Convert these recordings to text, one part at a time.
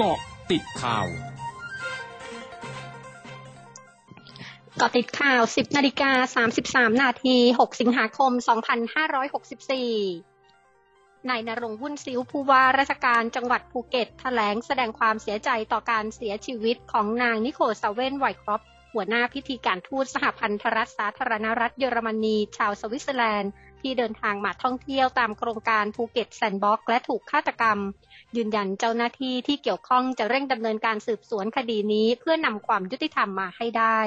เกาะติดข่าวเกาะติดข่าว 10นาฬิกา33 นาที 6 สิงหาคม 2564 นายณรงค์ วุ่นซิ้วผู้ว่าราชการจังหวัดภูเก็ต แถลงแสดงความเสียใจต่อการเสียชีวิตของนางนิโคลซอแวง ไวสคอปฟ์หัวหน้าพิธีการทูตสหพันธรัฐสาธารณรัฐเยอรมนี ชาวสวิตเซอร์แลนด์ ที่เดินทางมาท่องเที่ยวตามโครงการภูเก็ตแซนด์บ็อกซ์และถูกฆาตกรรม ยืนยันเจ้าหน้าที่ที่เกี่ยวข้องจะเร่งดำเนินการสืบสวนคดีนี้เพื่อนำความยุติธรรมมาให้ได้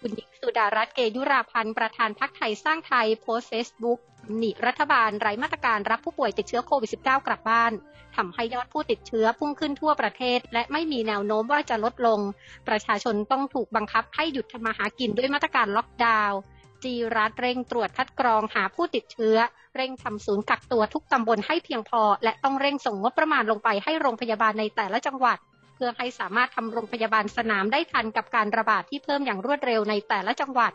คุณหญิงสุดารัตน์เกยุราพันธ์ประธานพักไทยสร้างไทยโพสต์เฟซบุ๊กหนีรัฐบาลไร้มาตรการรับผู้ป่วยติดเชื้อโควิด -19 กลับบ้านทำให้ยอดผู้ติดเชื้อพุ่งขึ้นทั่วประเทศ และไม่มีแนวโน้มว่าจะลดลง ประชาชนต้องถูกบังคับให้หยุดทำมาหากินด้วยมาตรการล็อกดาวน์ จีรัฐเร่งตรวจคัดกรองหาผู้ติดเชื้อ เร่งทำศูนย์กักตัวทุกตำบลให้เพียงพอ และต้องเร่งส่งงบประมาณลงไปให้โรงพยาบาลในแต่ละจังหวัด เพื่อให้สามารถทำโรงพยาบาลสนามได้ทันกับการระบาดที่เพิ่มอย่างรวดเร็วในแต่ละจังหวัด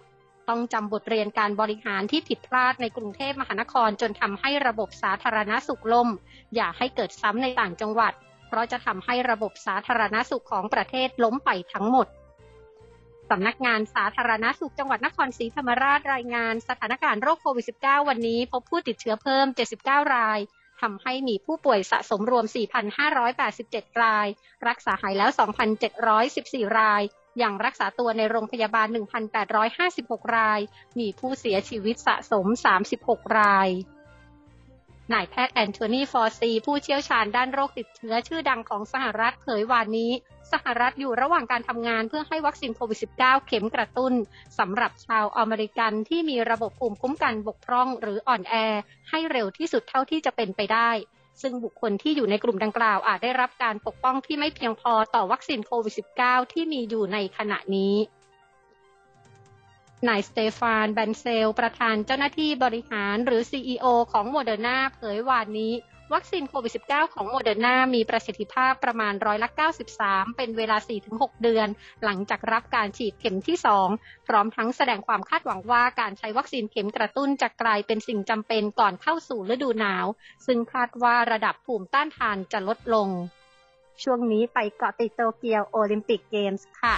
ต้องจำบทเรียนการบริหารที่ผิดพลาดในกรุงเทพมหานครจนทำให้ระบบสาธารณสุขล่ม อย่าให้เกิดซ้ำในต่างจังหวัด เพราะจะทำให้ระบบสาธารณสุขของประเทศล้มไปทั้งหมด สำนักงานสาธารณสุขจังหวัดนครศรีธรรมราชรายงานสถานการณ์โรคโควิด -19 วันนี้ พบผู้ติดเชื้อเพิ่ม 79 รายทำให้มีผู้ป่วยสะสมรวม 4,587 ราย รักษาหายแล้ว 2,714 ราย อย่างรักษาตัวในโรงพยาบาล 1,856 ราย มีผู้เสียชีวิตสะสม 36 ราย นายแพทย์แอนโทนี เฟาซี ผู้เชี่ยวชาญด้านโรคติดเชื้อชื่อดังของสหรัฐเผยวันนี้ สหรัฐอยู่ระหว่างการทำงานเพื่อให้วัคซีนโควิด -19 เข็มกระตุ้นสำหรับชาวอเมริกันที่มีระบบภูมิคุ้มกันบกพร่องหรืออ่อนแอ ให้เร็วที่สุดเท่าที่จะเป็นไปได้ซึ่งบุคคลที่อยู่ในกลุ่มดังกล่าวอาจได้รับการปกป้องที่ไม่เพียงพอต่อวัคซีนโควิด -19 ที่มีอยู่ในขณะนี้ นายสเตฟานแบนเซล ประธานเจ้าหน้าที่บริหารหรือ CEO ของโมเดอร์นาเผยวานนี้ วัคซีนโควิด -19 ของโมเดอร์นามีประสิทธิภาพประมาณร้อยละ 93 เป็นเวลา 4-6 เดือน หลังจากรับการฉีดเข็มที่ 2 พร้อมทั้งแสดงความคาดหวังว่าการใช้วัคซีนเข็มกระตุ้นจะกลายเป็นสิ่งจำเป็นก่อนเข้าสู่ฤดูหนาว ซึ่งคาดว่าระดับภูมิต้านทานจะลดลง ช่วงนี้ไปเกาะติดโตเกียวโอลิมปิกเกมส์ค่ะ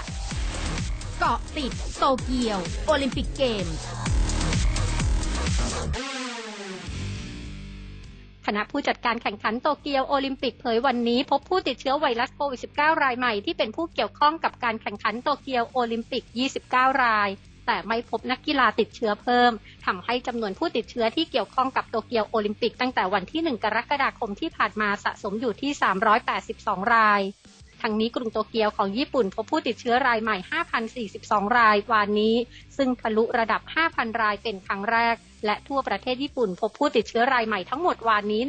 เกาะติดโตเกียว โอลิมปิกเกมส์คณะผู้จัดการแข่งขันโตเกียวโอลิมปิกเผยวันนี้ พบผู้ติดเชื้อไวรัสโควิด -19 รายใหม่ที่เป็นผู้เกี่ยวข้องกับการแข่งขันโตเกียวโอลิมปิก 29 ราย แต่ไม่พบนักกีฬาติดเชื้อเพิ่มทำให้จำนวนผู้ติดเชื้อที่เกี่ยวข้องกับโตเกียวโอลิมปิกตั้งแต่วันที่ 1 กรกฎาคมที่ผ่านมาสะสมอยู่ที่ 382 ราย ทั้งนี้กรุงโตเกียวของญี่ปุ่นพบผู้ติดเชื้อรายใหม่ 5,042 รายวันนี้ ซึ่งทะลุระดับ 5,000 รายเป็นครั้งแรก และทั่วประเทศญี่ปุ่น พบผู้ติดเชื้อรายใหม่ทั้งหมดวันนี้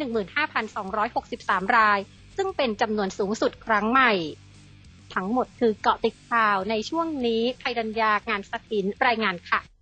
15,263 ราย ซึ่งเป็นจำนวนสูงสุดครั้งใหม่ ทั้งหมดคือเกาะติดข่าวในช่วงนี้ไพดัญญางานสถินรายงานค่ะ